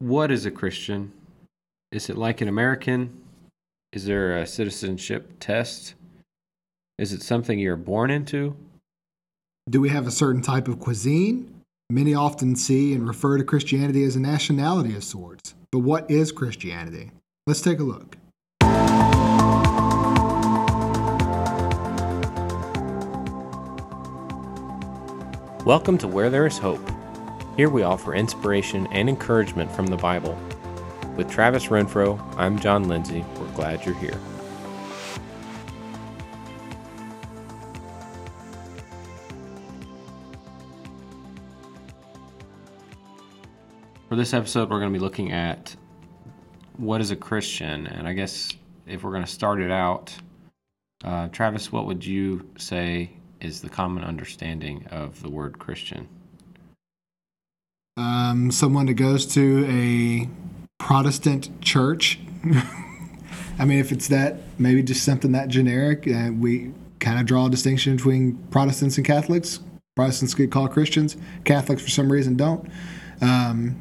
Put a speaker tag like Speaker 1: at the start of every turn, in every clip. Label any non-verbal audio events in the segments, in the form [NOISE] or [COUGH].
Speaker 1: what is a Christian? Is it like an American? Is there a citizenship test? Is it something you're born into?
Speaker 2: Do we have a certain type of cuisine? Many often see and refer to Christianity as a nationality of sorts. But what is Christianity? Let's take a look.
Speaker 1: Welcome to Where There Is Hope. Here we offer inspiration and encouragement from the Bible. With Travis Renfro, I'm John Lindsay. We're glad you're here. For this episode, we're going to be looking at what is a Christian. And I guess if we're going to start it out, uh, Travis, what would you say is the common understanding of the word Christian?
Speaker 2: Um, someone that goes to a Protestant church. [LAUGHS] I mean, if it's that, maybe just something that generic. Uh, we kind of draw a distinction between Protestants and Catholics. Protestants get called Christians. Catholics, for some reason, don't. Um,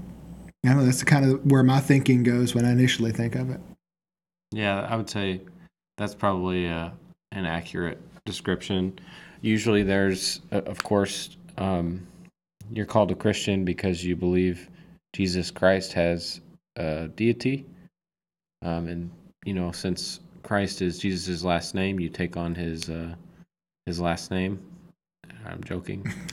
Speaker 2: I know. That's kind of where my thinking goes when I initially think of it.
Speaker 1: Yeah, I would say that's probably uh, an accurate description. Usually, there's, of course, um, you're called a Christian because you believe Jesus Christ has a deity. Um, and, you know, since Christ is Jesus' last name, you take on his uh, his last name. I'm joking. [LAUGHS]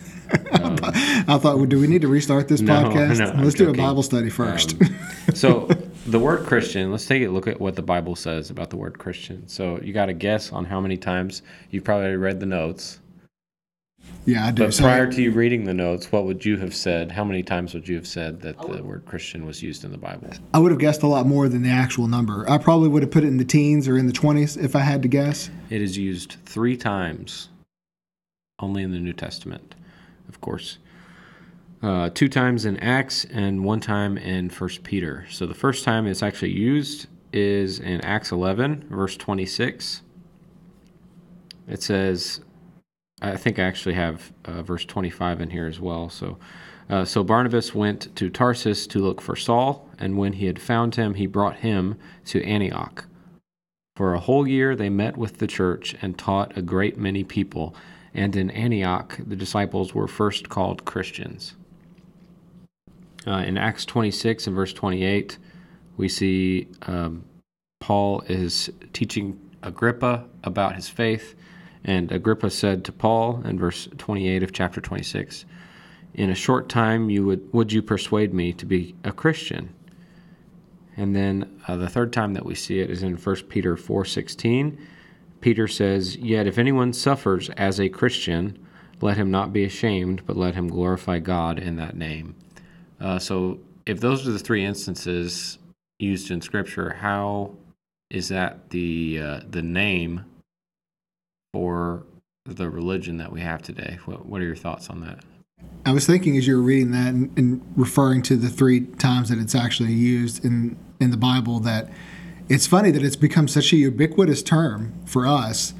Speaker 2: Um, I thought, do we need to restart this
Speaker 1: no, [LAUGHS]
Speaker 2: podcast?
Speaker 1: no,
Speaker 2: let's do a. Bible study first.
Speaker 1: Um, so, the word Christian, let's take a look at what the Bible says about the word Christian. So, you got to guess on how many times you've probably read the notes.
Speaker 2: Yeah, I do.
Speaker 1: But
Speaker 2: So-
Speaker 1: prior to you reading the notes, what would you have said? How many times would you have said that the word Christian was used in the Bible?
Speaker 2: I would have guessed a lot more than the actual number. I probably would have put it in the teens or in the 20s if I had to guess.
Speaker 1: It is used three times, only in the New Testament, of course. Uh, two times in Acts and one time in First Peter. So the first time it's actually used is in Acts 11, verse 26. It says, I think I actually have uh, verse 25 in here as well. So, uh, so Barnabas went to Tarsus to look for Saul, and when he had found him, he brought him to Antioch. For a whole year they met with the church and taught a great many people, and in Antioch the disciples were first called Christians. Uh, in Acts 26 and verse 28, we see um, Paul is teaching Agrippa about his faith, and Agrippa said to Paul in verse 28 of chapter 26, "In a short time you would would you persuade me to be a Christian?" And then uh, the third time that we see it is in 1 Peter 4:16. Peter says, "Yet if anyone suffers as a Christian, let him not be ashamed, but let him glorify God in that name." Uh, so, if those are the three instances used in Scripture, how is that the uh, the name for the religion that we have today? What, what are your thoughts on that?
Speaker 2: I was thinking as you were reading that and, and referring to the three times that it's actually used in, in the Bible that it's funny that it's become such a ubiquitous term for us.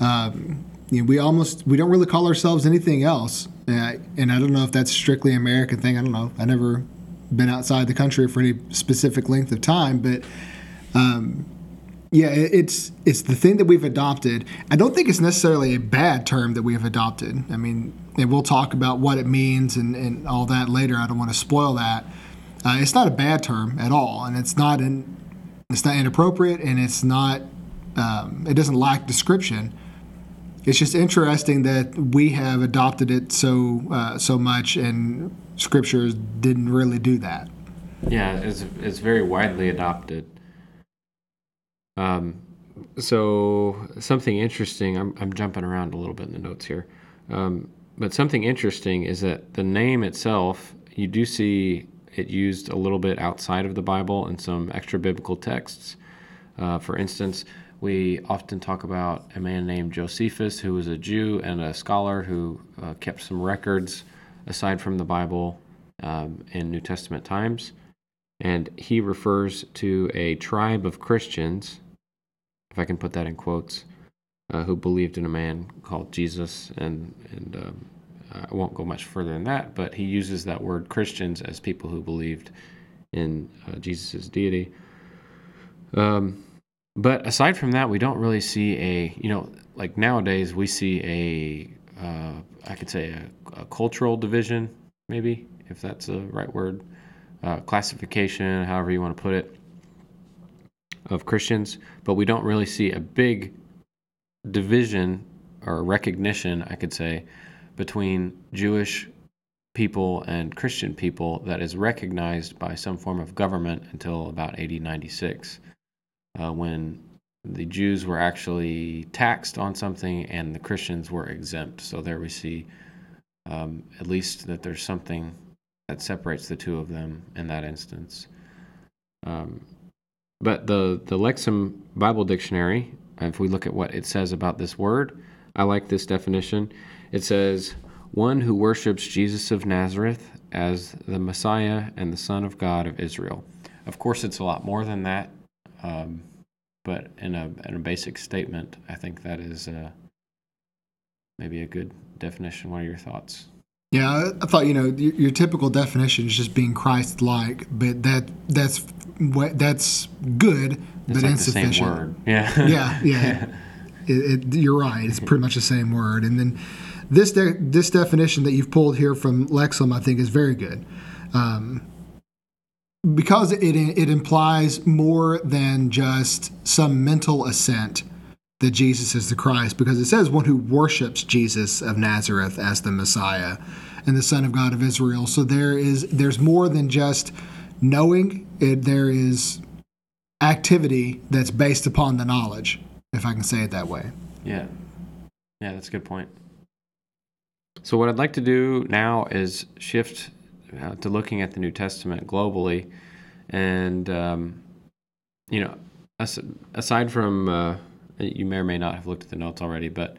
Speaker 2: Um, you know, we almost we don't really call ourselves anything else, uh, and I don't know if that's strictly American thing. I don't know. I never been outside the country for any specific length of time, but um, yeah, it's it's the thing that we've adopted. I don't think it's necessarily a bad term that we have adopted. I mean, and we'll talk about what it means and, and all that later. I don't want to spoil that. Uh, it's not a bad term at all, and it's not in, it's not inappropriate, and it's not um, it doesn't lack description. It's just interesting that we have adopted it so uh, so much, and scriptures didn't really do that.
Speaker 1: Yeah, it's it's very widely adopted. Um, so something interesting. I'm I'm jumping around a little bit in the notes here, um, but something interesting is that the name itself, you do see it used a little bit outside of the Bible in some extra biblical texts. Uh, for instance, we often talk about a man named Josephus, who was a Jew and a scholar who uh, kept some records aside from the Bible um, in New Testament times. And he refers to a tribe of Christians, if I can put that in quotes, uh, who believed in a man called Jesus. And, and um, I won't go much further than that, but he uses that word Christians as people who believed in uh, Jesus' deity. Um, but aside from that, we don't really see a, you know, like nowadays we see a, uh, I could say a, a, cultural division, maybe, if that's the right word, uh, classification, however you want to put it, of Christians. But we don't really see a big division or recognition, I could say, between Jewish people and Christian people that is recognized by some form of government until about 1896, uh, when the Jews were actually taxed on something and the Christians were exempt. So there we see um, at least that there's something that separates the two of them in that instance. Um, but the, the Lexham Bible Dictionary, if we look at what it says about this word, I like this definition. It says, one who worships Jesus of Nazareth as the Messiah and the Son of God of Israel. Of course, it's a lot more than that, um, but in a, in a basic statement, I think that is uh, maybe a good definition. What are your thoughts?
Speaker 2: Yeah, I thought you know your, your typical definition is just being Christ-like, but that that's that's good, it's but like insufficient.
Speaker 1: Yeah,
Speaker 2: yeah, yeah. [LAUGHS] it, it, you're right. It's pretty much the same word, and then this de- this definition that you've pulled here from Lexham, I think, is very good. Um, because it it implies more than just some mental assent that Jesus is the Christ, because it says one who worships Jesus of Nazareth as the Messiah and the Son of God of Israel. So there is there's more than just knowing it. There is activity that's based upon the knowledge, if I can say it that way.
Speaker 1: Yeah, yeah, that's a good point. So, what I'd like to do now is shift uh, to looking at the New Testament globally. And, um, you know, as, aside from, uh, you may or may not have looked at the notes already, but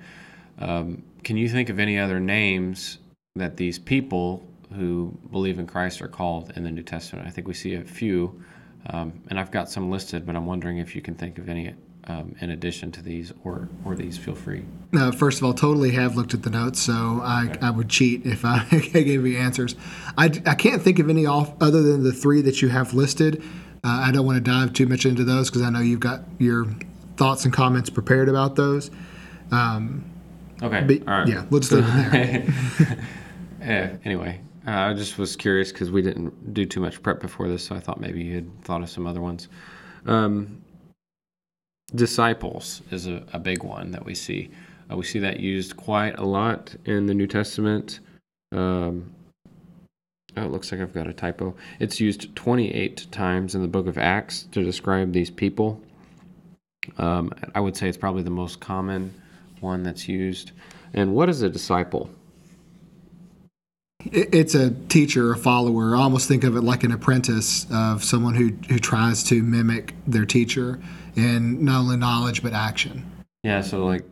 Speaker 1: um, can you think of any other names that these people who believe in Christ are called in the New Testament? I think we see a few, um, and I've got some listed, but I'm wondering if you can think of any um, in addition to these, or or these, feel free.
Speaker 2: No, first of all, totally have looked at the notes, so I, okay. I would cheat if I [LAUGHS] gave you answers. I, I can't think of any off, other than the three that you have listed. Uh, I don't want to dive too much into those because I know you've got your thoughts and comments prepared about those. Um,
Speaker 1: okay.
Speaker 2: But, all right. Yeah, we'll just leave it there. [LAUGHS]
Speaker 1: yeah, anyway, uh, I just was curious because we didn't do too much prep before this, so I thought maybe you had thought of some other ones. Um, disciples is a, a big one that we see. Uh, we see that used quite a lot in the New Testament. Um, oh, it looks like I've got a typo. It's used 28 times in the book of Acts to describe these people. Um, I would say it's probably the most common one that's used. And what is a disciple?
Speaker 2: It's a teacher, a follower. I almost think of it like an apprentice of someone who, who tries to mimic their teacher in not only knowledge but action.
Speaker 1: Yeah, so like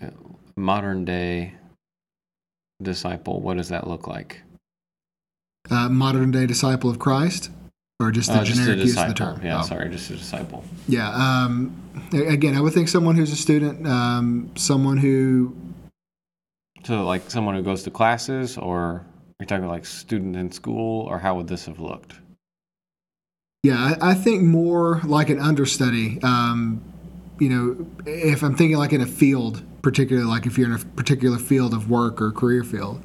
Speaker 1: uh, modern day disciple, what does that look like?
Speaker 2: Uh, modern day disciple of Christ, or just the uh, generic just use of the term?
Speaker 1: Yeah, oh. sorry, just a disciple.
Speaker 2: Yeah. Um, again, I would think someone who's a student, um, someone who.
Speaker 1: So, like someone who goes to classes, or are you talking like student in school, or how would this have looked?
Speaker 2: Yeah, I, I think more like an understudy. Um, you know, if I'm thinking like in a field, particularly like if you're in a particular field of work or career field,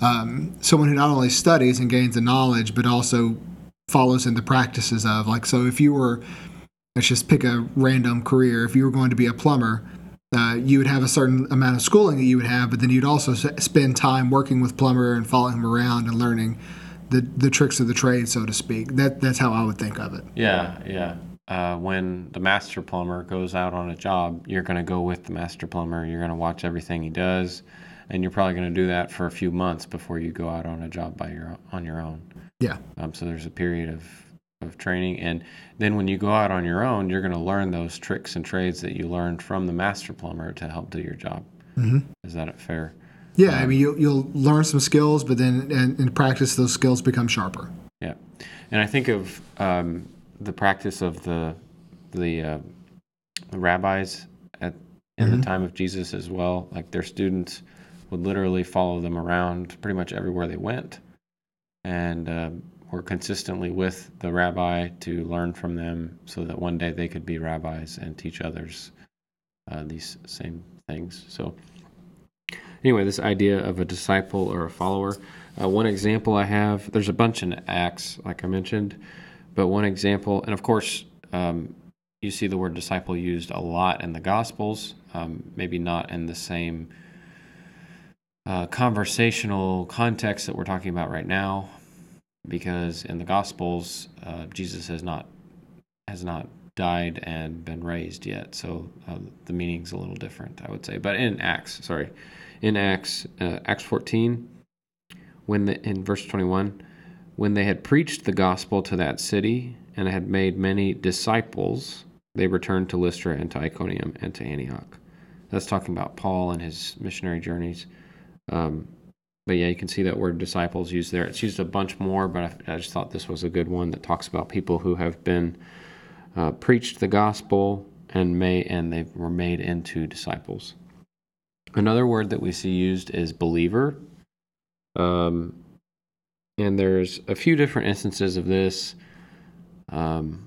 Speaker 2: um, someone who not only studies and gains the knowledge, but also follows in the practices of like so if you were let's just pick a random career if you were going to be a plumber uh, you would have a certain amount of schooling that you would have but then you'd also spend time working with plumber and following him around and learning the the tricks of the trade, so to speak. That that's how I would think of it.
Speaker 1: Yeah, yeah. Uh, when the master plumber goes out on a job, you're going to go with the master plumber. You're going to watch everything he does, and you're probably going to do that for a few months before you go out on a job by your on your own.
Speaker 2: Yeah.
Speaker 1: Um, so there's a period of of training, and then when you go out on your own, you're going to learn those tricks and trades that you learned from the master plumber to help do your job.
Speaker 2: Mm-hmm.
Speaker 1: Is that fair?
Speaker 2: Yeah, um, I mean, you'll, you'll learn some skills, but then in, in, practice, those skills become sharper.
Speaker 1: Yeah, and I think of um, the practice of the the, uh, the rabbis at in mm-hmm. the time of Jesus as well. Like their students would literally follow them around pretty much everywhere they went, and uh, were consistently with the rabbi to learn from them so that one day they could be rabbis and teach others uh, these same things. So, anyway, this idea of a disciple or a follower. Uh, one example I have, there's a bunch in Acts, like I mentioned, but one example, and of course, um, you see the word disciple used a lot in the Gospels, um, maybe not in the same uh, conversational context that we're talking about right now, because in the Gospels, uh, Jesus has not has not died and been raised yet, so uh, the meaning's a little different, I would say. But in Acts, sorry, in Acts, uh, Acts 14, when the, in verse 21, when they had preached the gospel to that city and had made many disciples, they returned to Lystra and to Iconium and to Antioch. That's talking about Paul and his missionary journeys. Um, but yeah, you can see that word disciples used there. It's used a bunch more, but I, I just thought this was a good one that talks about people who have been uh, preached the gospel and may and they were made into disciples. Another word that we see used is believer. Um, and there's a few different instances of this. Um,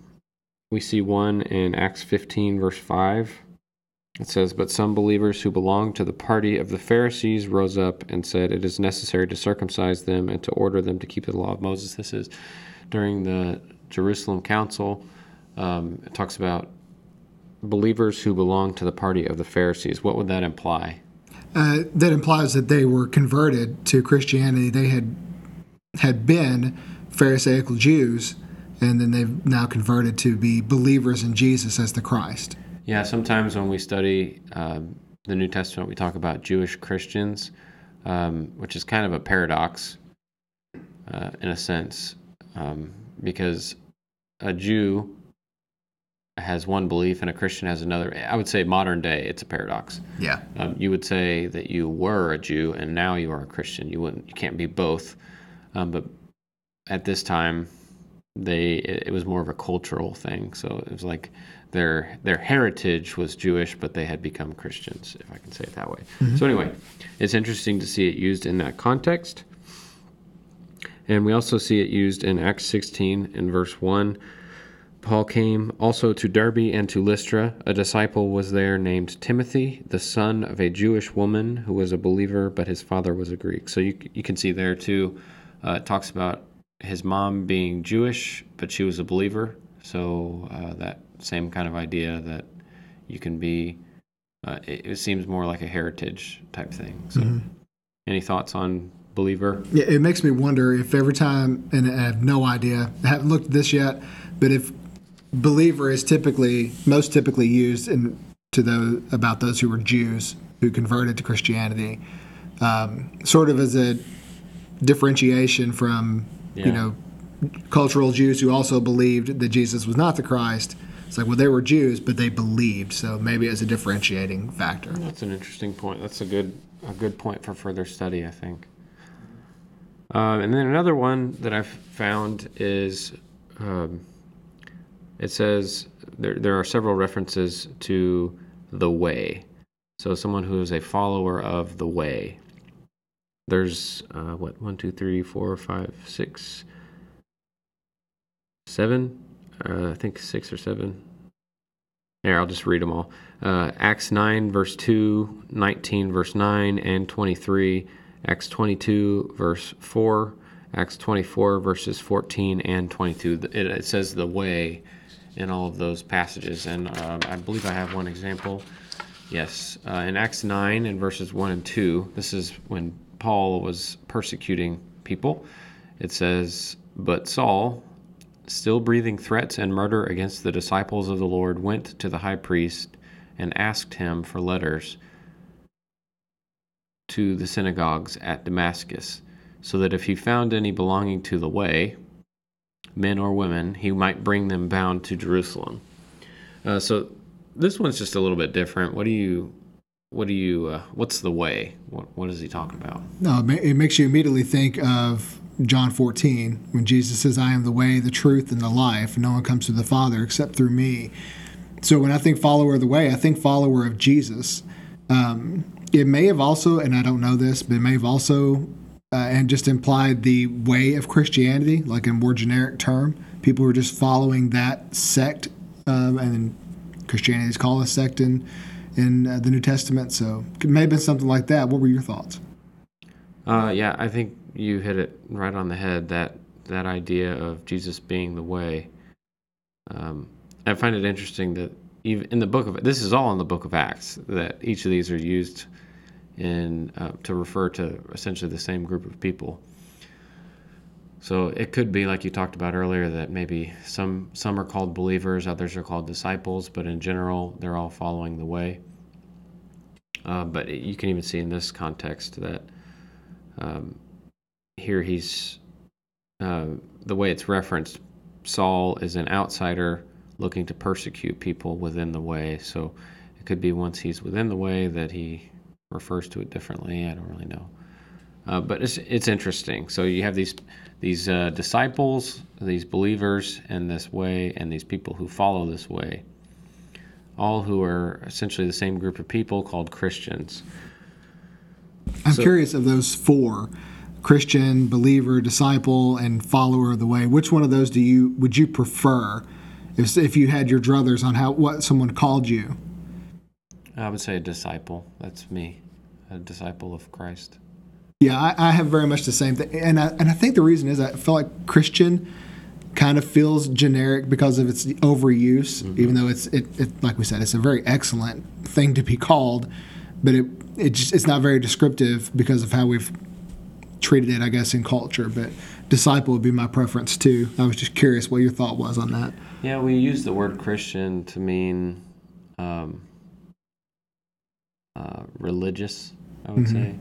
Speaker 1: we see one in Acts 15, verse 5. It says, But some believers who belonged to the party of the Pharisees rose up and said, It is necessary to circumcise them and to order them to keep the law of Moses. This is during the Jerusalem Council. Um, it talks about believers who belong to the party of the Pharisees. What would that imply?
Speaker 2: Uh, that implies that they were converted to Christianity. They had had been Pharisaical Jews, and then they've now converted to be believers in Jesus as the Christ.
Speaker 1: Yeah, sometimes when we study um, the New Testament, we talk about Jewish Christians, um, which is kind of a paradox uh, in a sense, um, because a Jew has one belief and a Christian has another. I would say modern day, it's a paradox.
Speaker 2: Yeah.
Speaker 1: Um, you would say that you were a Jew and now you are a Christian. You wouldn't. You can't be both. Um, but at this time, they it, it was more of a cultural thing. So it was like their their heritage was Jewish, but they had become Christians, if I can say it that way. So anyway, it's interesting to see it used in that context. And we also see it used in Acts 16 in verse 1. Paul came also to Derbe and to Lystra. A disciple was there named Timothy, the son of a Jewish woman who was a believer, but his father was a Greek. So you, you can see there too, uh, it talks about his mom being Jewish, but she was a believer. So uh, that same kind of idea that you can be, uh, it, it seems more like a heritage type thing. So, any thoughts on believer?
Speaker 2: Yeah, it makes me wonder if every time, and I have no idea, I haven't looked at this yet, but if believer is typically most typically used in to those about those who were Jews who converted to Christianity, um, sort of as a differentiation from
Speaker 1: Yeah.
Speaker 2: you know cultural Jews who also believed that Jesus was not the Christ. It's like well they were Jews, but they believed, so maybe as a differentiating factor.
Speaker 1: That's an interesting point. That's a good a good point for further study, I think. Um, and then another one that I've found is um, it says there there are several references to the way. So someone who is a follower of the way. There's uh, what one, two, three, four, five, six, seven. Uh, I think six or seven. Here, I'll just read them all. Uh, Acts 9, verse 2, 19, verse 9, and 23. Acts 22, verse 4. Acts 24, verses 14 and 22. It, it says the way in all of those passages. And um, I believe I have one example. Yes. Uh, in Acts 9, in verses 1 and 2, this is when Paul was persecuting people. It says, But Saul, still breathing threats and murder against the disciples of the Lord, went to the high priest and asked him for letters to the synagogues at Damascus, so that if he found any belonging to the way, men or women, he might bring them bound to Jerusalem. Uh, so this one's just a little bit different. What do you, what do you, uh, what's the way? What, what is he talking about?
Speaker 2: No, it makes you immediately think of John 14 when Jesus says, I am the way, the truth, and the life. and No one comes to the Father except through me. So when I think follower of the way, I think follower of Jesus. Um, it may have also, and I don't know this, but it may have also uh, and just implied the way of Christianity, like a more generic term. People were just following that sect, um, and Christianity is called a sect in in uh, the New Testament. So it may have been something like that. What were your thoughts?
Speaker 1: Uh, yeah, I think you hit it right on the head. That that idea of Jesus being the way. Um, I find it interesting that even in the book of this is all in the book of Acts that each of these are used in uh, to refer to essentially the same group of people. So it could be like you talked about earlier that maybe some some are called believers, others are called disciples, but in general they're all following the way. Uh, but you can even see in this context that um, here he's uh, the way it's referenced. Saul is an outsider looking to persecute people within the way. So it could be once he's within the way that he refers to it differently. I don't really know. Uh, but it's it's interesting. So you have these these uh, disciples, these believers in this way, and these people who follow this way, all who are essentially the same group of people called Christians.
Speaker 2: I'm so, curious of those four. Christian, believer, disciple, and follower of the way. Which one of those do you would you prefer if, if you had your druthers on how what someone called you?
Speaker 1: I would say a disciple. That's me, a disciple of Christ.
Speaker 2: Yeah, I, I have very much the same thing, and I, and I think the reason is I feel like Christian kind of feels generic because of its overuse, mm-hmm. even though it's it, it, like we said, it's a very excellent thing to be called, but it it just it's not very descriptive because of how we've treated it, I guess, in culture. But disciple would be my preference too. I was just curious what your thought was on that.
Speaker 1: Yeah, we use the word Christian to mean um, uh, religious, I would mm-hmm. say,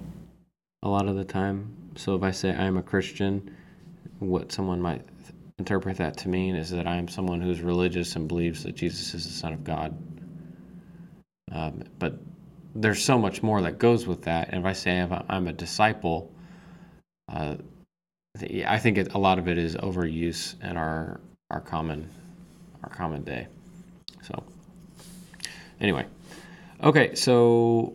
Speaker 1: a lot of the time. So if I say I'm a Christian, what someone might interpret that to mean is that I am someone who's religious and believes that Jesus is the Son of God. Um, but there's so much more that goes with that. And if I say I'm a disciple, uh, I think it, a lot of it is overuse in our our common our common day. So, anyway, okay, so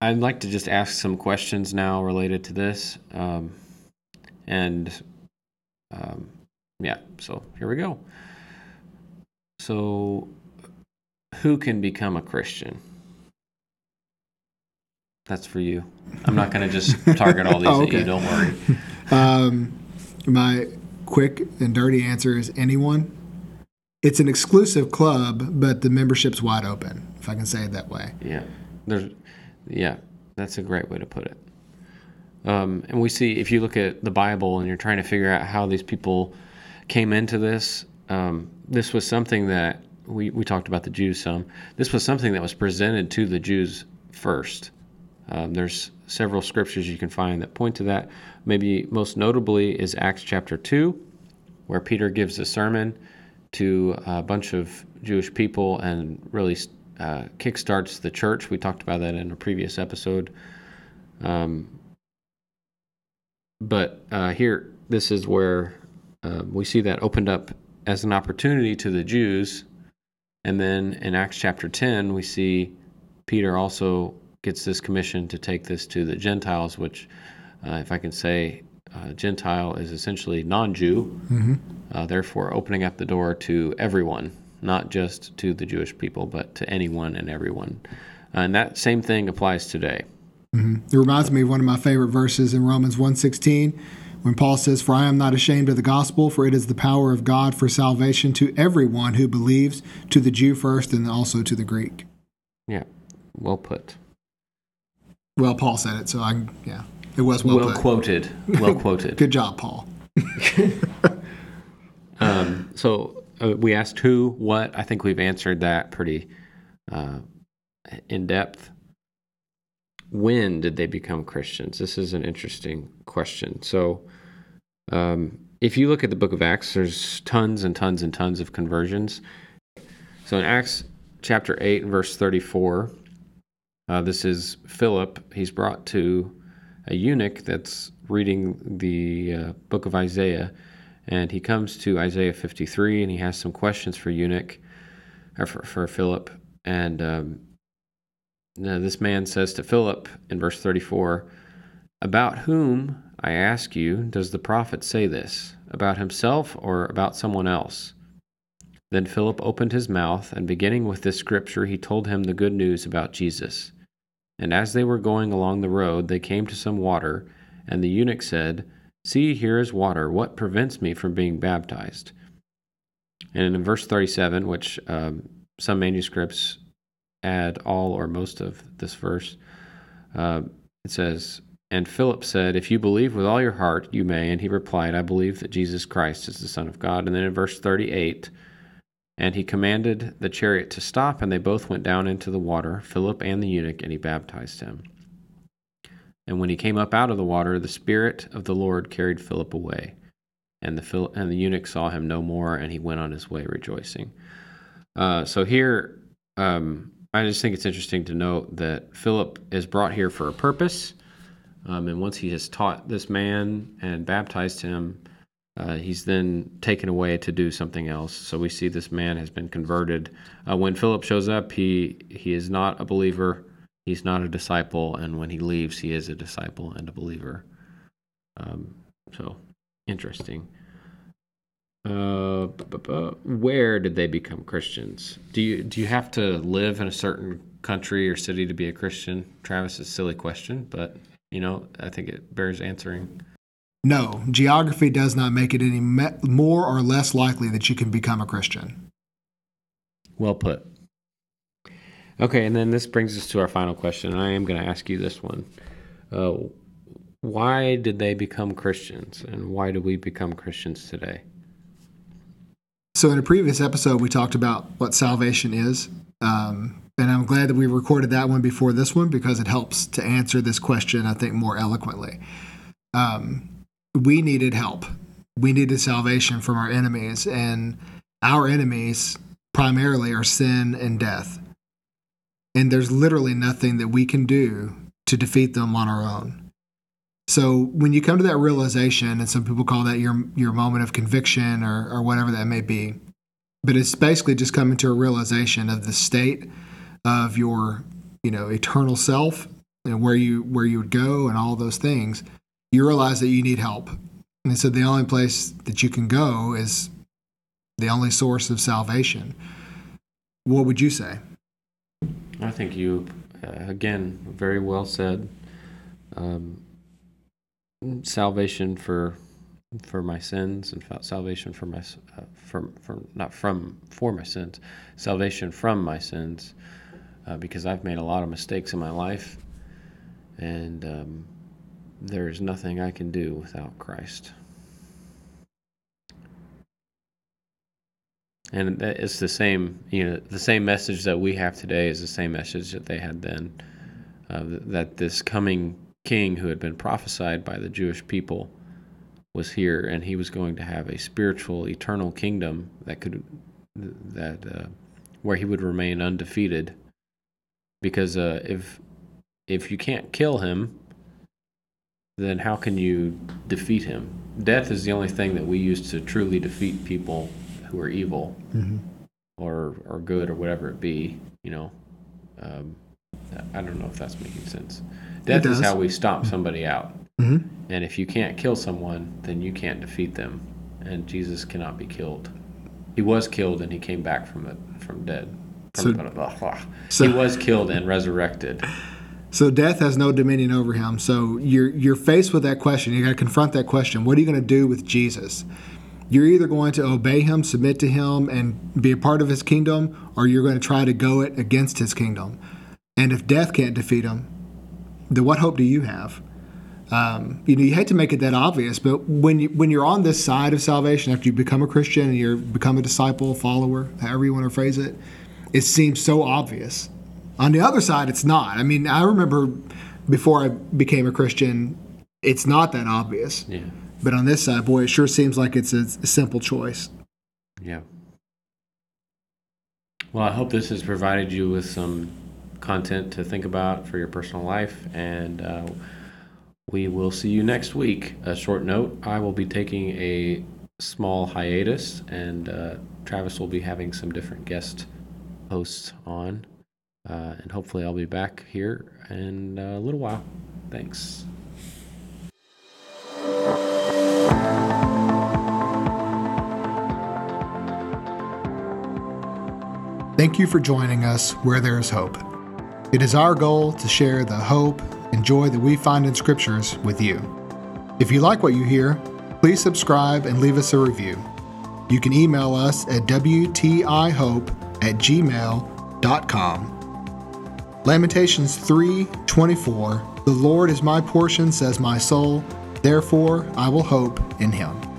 Speaker 1: I'd like to just ask some questions now related to this. Um, and um, yeah, so here we go. So, who can become a Christian? That's for you. I'm not going to just [LAUGHS] target all these oh, okay. at you. Don't worry. [LAUGHS]
Speaker 2: Um, my quick and dirty answer is anyone it's an exclusive club, but the membership's wide open, if I can say it that way.
Speaker 1: Yeah, there's, yeah, that's a great way to put it. Um, and we see if you look at the Bible and you're trying to figure out how these people came into this, um, this was something that we, we talked about the Jews some. This was something that was presented to the Jews first. Um, there's several scriptures you can find that point to that. Maybe most notably is Acts chapter 2, where Peter gives a sermon to a bunch of Jewish people and really uh, kickstarts the church. We talked about that in a previous episode. Um, but uh, here, this is where uh, we see that opened up as an opportunity to the Jews. And then in Acts chapter 10, we see Peter also gets this commission to take this to the Gentiles, which, uh, if I can say, uh, Gentile is essentially non Jew, mm-hmm. uh, therefore opening up the door to everyone, not just to the Jewish people, but to anyone and everyone. Uh, and that same thing applies today.
Speaker 2: Mm-hmm. It reminds me of one of my favorite verses in Romans 1.16 when Paul says, For I am not ashamed of the gospel, for it is the power of God for salvation to everyone who believes, to the Jew first and also to the Greek.
Speaker 1: Yeah, well put.
Speaker 2: Well, Paul said it, so I, yeah. It was well,
Speaker 1: well quoted. Well [LAUGHS] quoted.
Speaker 2: Good job, Paul. [LAUGHS]
Speaker 1: um, so uh, we asked who, what. I think we've answered that pretty uh, in depth. When did they become Christians? This is an interesting question. So, um, if you look at the book of Acts, there's tons and tons and tons of conversions. So in Acts chapter 8 verse 34, uh, this is Philip. He's brought to a eunuch that's reading the uh, book of Isaiah, and he comes to Isaiah 53 and he has some questions for eunuch, or for, for Philip. And um, this man says to Philip in verse 34, About whom, I ask you, does the prophet say this? About himself or about someone else? Then Philip opened his mouth, and beginning with this scripture, he told him the good news about Jesus. And as they were going along the road, they came to some water, and the eunuch said, See, here is water. What prevents me from being baptized? And in verse 37, which um, some manuscripts add all or most of this verse, uh, it says, And Philip said, If you believe with all your heart, you may. And he replied, I believe that Jesus Christ is the Son of God. And then in verse 38, and he commanded the chariot to stop, and they both went down into the water, Philip and the eunuch, and he baptized him. And when he came up out of the water, the Spirit of the Lord carried Philip away. And the, and the eunuch saw him no more, and he went on his way rejoicing. Uh, so here, um, I just think it's interesting to note that Philip is brought here for a purpose. Um, and once he has taught this man and baptized him, uh, he's then taken away to do something else. So we see this man has been converted. Uh, when Philip shows up, he he is not a believer. He's not a disciple, and when he leaves, he is a disciple and a believer. Um, so interesting. Uh, where did they become Christians? Do you do you have to live in a certain country or city to be a Christian? Travis, is a silly question, but you know I think it bears answering.
Speaker 2: No, geography does not make it any me- more or less likely that you can become a Christian.
Speaker 1: Well put. Okay, and then this brings us to our final question. I am going to ask you this one. Uh, why did they become Christians, and why do we become Christians today?
Speaker 2: So, in a previous episode, we talked about what salvation is. Um, and I'm glad that we recorded that one before this one because it helps to answer this question, I think, more eloquently. Um, we needed help. We needed salvation from our enemies, and our enemies primarily are sin and death. And there's literally nothing that we can do to defeat them on our own. So when you come to that realization, and some people call that your your moment of conviction or, or whatever that may be, but it's basically just coming to a realization of the state of your you know eternal self and where you where you would go and all those things you realize that you need help. And so the only place that you can go is the only source of salvation. What would you say?
Speaker 1: I think you, uh, again, very well said. Um, salvation for for my sins and salvation for my uh, from from not from for my sins, salvation from my sins, uh, because I've made a lot of mistakes in my life, and um, there is nothing I can do without Christ. And it's the same, you know, the same message that we have today is the same message that they had then. Uh, that this coming king who had been prophesied by the Jewish people was here, and he was going to have a spiritual, eternal kingdom that could, that uh, where he would remain undefeated. Because uh, if if you can't kill him, then how can you defeat him? Death is the only thing that we use to truly defeat people who are evil mm-hmm. or or good or whatever it be. You know, um, I don't know if that's making sense. Death is how we stomp somebody out. Mm-hmm. And if you can't kill someone, then you can't defeat them. And Jesus cannot be killed. He was killed and he came back from it from dead. So, he was killed and resurrected.
Speaker 2: So death has no dominion over him. So you're you're faced with that question. You got to confront that question. What are you going to do with Jesus? You're either going to obey him, submit to him, and be a part of his kingdom, or you're going to try to go it against his kingdom. And if death can't defeat him, then what hope do you have? Um, you know, you hate to make it that obvious, but when you when you're on this side of salvation, after you become a Christian and you become a disciple, follower, however you want to phrase it, it seems so obvious on the other side, it's not. I mean, I remember before I became a Christian, it's not that obvious.
Speaker 1: Yeah.
Speaker 2: But on this side, boy, it sure seems like it's a, a simple choice.
Speaker 1: Yeah. Well, I hope this has provided you with some content to think about for your personal life. And uh, we will see you next week. A short note I will be taking a small hiatus, and uh, Travis will be having some different guest posts on. Uh, and hopefully, I'll be back here in a little while. Thanks.
Speaker 2: Thank you for joining us where there is hope. It is our goal to share the hope and joy that we find in scriptures with you. If you like what you hear, please subscribe and leave us a review. You can email us at WTIHope at gmail.com. Lamentations 3 24. The Lord is my portion, says my soul. Therefore, I will hope in him.